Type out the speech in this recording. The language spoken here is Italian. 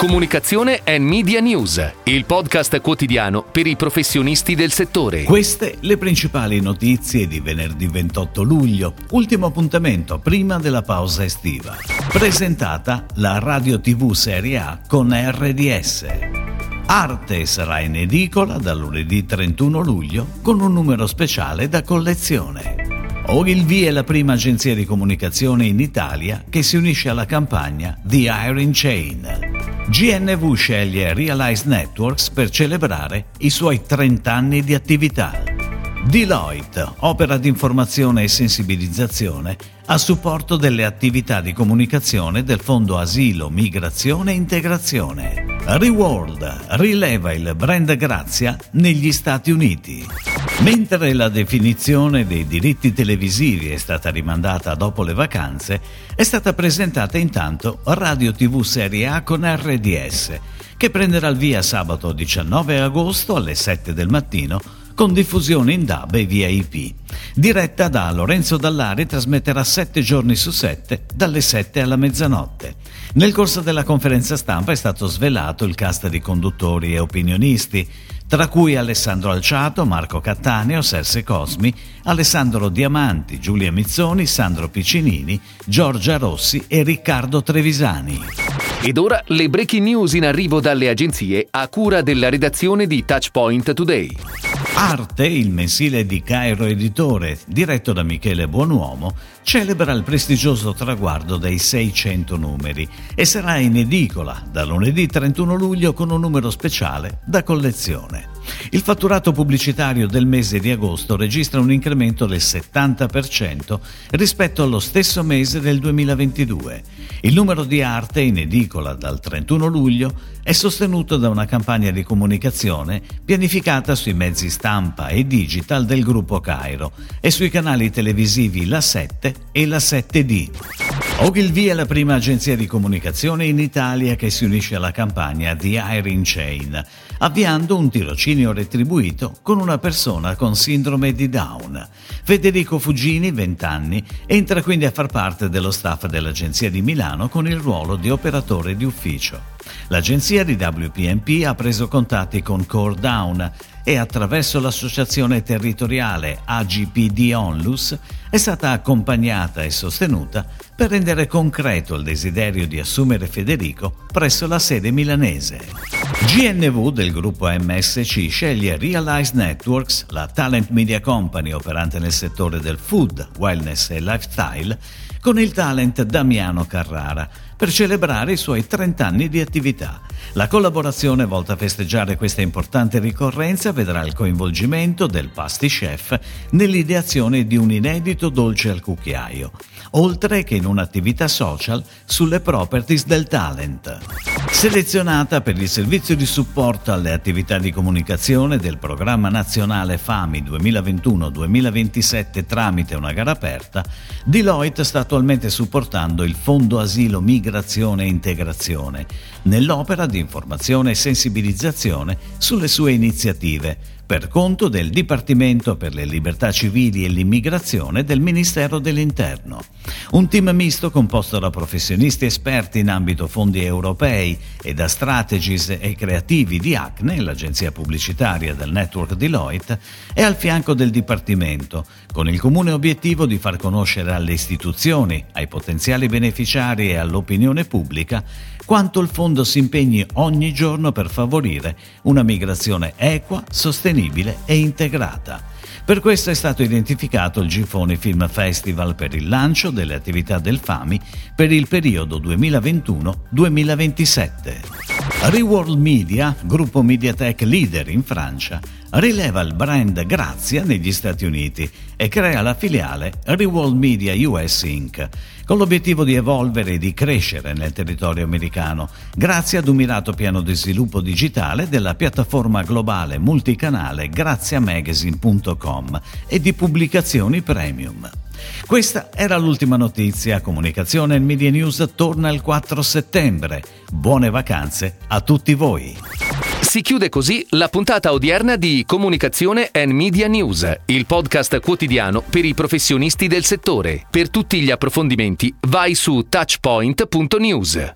Comunicazione e Media News, il podcast quotidiano per i professionisti del settore. Queste le principali notizie di venerdì 28 luglio, ultimo appuntamento prima della pausa estiva. Presentata la Radio TV Serie A con RDS. Arte sarà in edicola da lunedì 31 luglio con un numero speciale da collezione. Ogilvy è la prima agenzia di comunicazione in Italia che si unisce alla campagna The Iron Chain. GNV sceglie Realize Networks per celebrare i suoi 30 anni di attività. Deloitte, opera di informazione e sensibilizzazione a supporto delle attività di comunicazione del Fondo Asilo, Migrazione e Integrazione. Reworld rileva il brand Grazia negli Stati Uniti. Mentre la definizione dei diritti televisivi è stata rimandata dopo le vacanze, è stata presentata intanto Radio TV Serie A con RDS, che prenderà il via sabato 19 agosto alle 7 del mattino con diffusione in DAB e VIP. Diretta da Lorenzo Dallari trasmetterà 7 giorni su 7 dalle 7 alla mezzanotte. Nel corso della conferenza stampa è stato svelato il cast di conduttori e opinionisti tra cui Alessandro Alciato, Marco Cattaneo, Serse Cosmi, Alessandro Diamanti, Giulia Mizzoni, Sandro Piccinini, Giorgia Rossi e Riccardo Trevisani. Ed ora le breaking news in arrivo dalle agenzie a cura della redazione di Touchpoint Today. Arte, il mensile di Cairo Editore, diretto da Michele Buonuomo, celebra il prestigioso traguardo dei 600 numeri e sarà in edicola da lunedì 31 luglio con un numero speciale da collezione. Il fatturato pubblicitario del mese di agosto registra un incremento del 70% rispetto allo stesso mese del 2022. Il numero di arte in edicola dal 31 luglio è sostenuto da una campagna di comunicazione pianificata sui mezzi stampa e digital del gruppo Cairo e sui canali televisivi La 7 e La 7D. Ogilvy è la prima agenzia di comunicazione in Italia che si unisce alla campagna The Iron Chain, avviando un tirocinio retribuito con una persona con sindrome di Down. Federico Fugini, 20 anni, entra quindi a far parte dello staff dell'agenzia di Milano con il ruolo di operatore di ufficio. L'agenzia di WPMP ha preso contatti con Core Down e attraverso l'associazione territoriale AGPD Onlus è stata accompagnata e sostenuta per rendere concreto il desiderio di assumere Federico presso la sede milanese. GNV del gruppo MSC sceglie Realize Networks, la talent media company operante nel settore del food, wellness e lifestyle, con il talent Damiano Carrara per celebrare i suoi 30 anni di attività. La collaborazione volta a festeggiare questa importante ricorrenza vedrà il coinvolgimento del Pasti Chef nell'ideazione di un inedito dolce al cucchiaio, oltre che in un'attività social sulle properties del talent. Selezionata per il servizio di supporto alle attività di comunicazione del programma nazionale FAMI 2021-2027 tramite una gara aperta, Deloitte sta attualmente supportando il Fondo Asilo Migrazione e integrazione, nell'opera di informazione e sensibilizzazione sulle sue iniziative, per conto del Dipartimento per le Libertà Civili e l'Immigrazione del Ministero dell'Interno. Un team misto composto da professionisti esperti in ambito fondi europei e da strategies e creativi di ACNE, l'agenzia pubblicitaria del network Deloitte, è al fianco del Dipartimento, con il comune obiettivo di far conoscere alle istituzioni, ai potenziali beneficiari e all'opinione pubblica quanto il fondo si impegni ogni giorno per favorire una migrazione equa, sostenibile e integrata. Per questo è stato identificato il Gifoni Film Festival per il lancio delle attività del FAMI per il periodo 2021-2027. Reworld Media, gruppo Mediatek leader in Francia, rileva il brand Grazia negli Stati Uniti e crea la filiale Reworld Media US Inc., con l'obiettivo di evolvere e di crescere nel territorio americano, grazie ad un mirato piano di sviluppo digitale della piattaforma globale multicanale graziamagazine.com e di pubblicazioni premium. Questa era l'ultima notizia. Comunicazione e Media News torna il 4 settembre. Buone vacanze a tutti voi. Si chiude così la puntata odierna di Comunicazione and Media News, il podcast quotidiano per i professionisti del settore. Per tutti gli approfondimenti vai su touchpoint.news.